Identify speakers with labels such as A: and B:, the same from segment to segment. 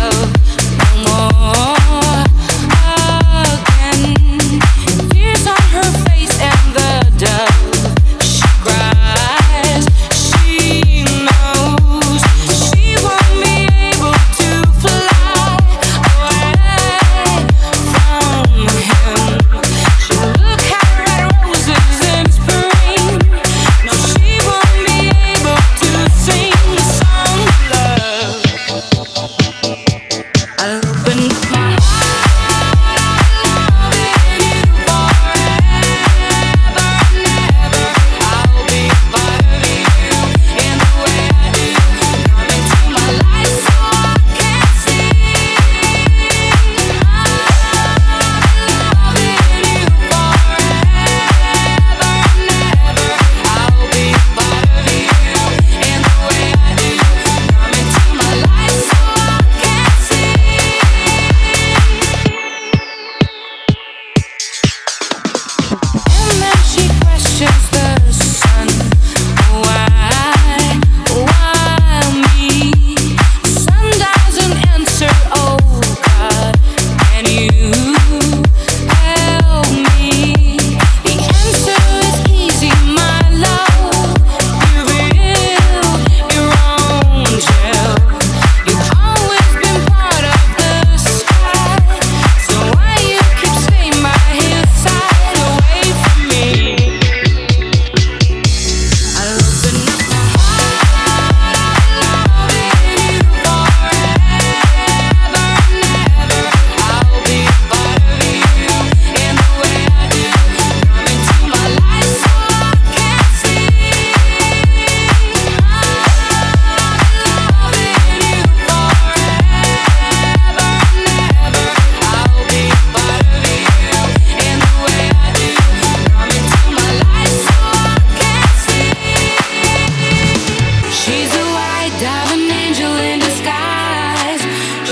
A: love.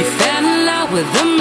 A: She fell in love with a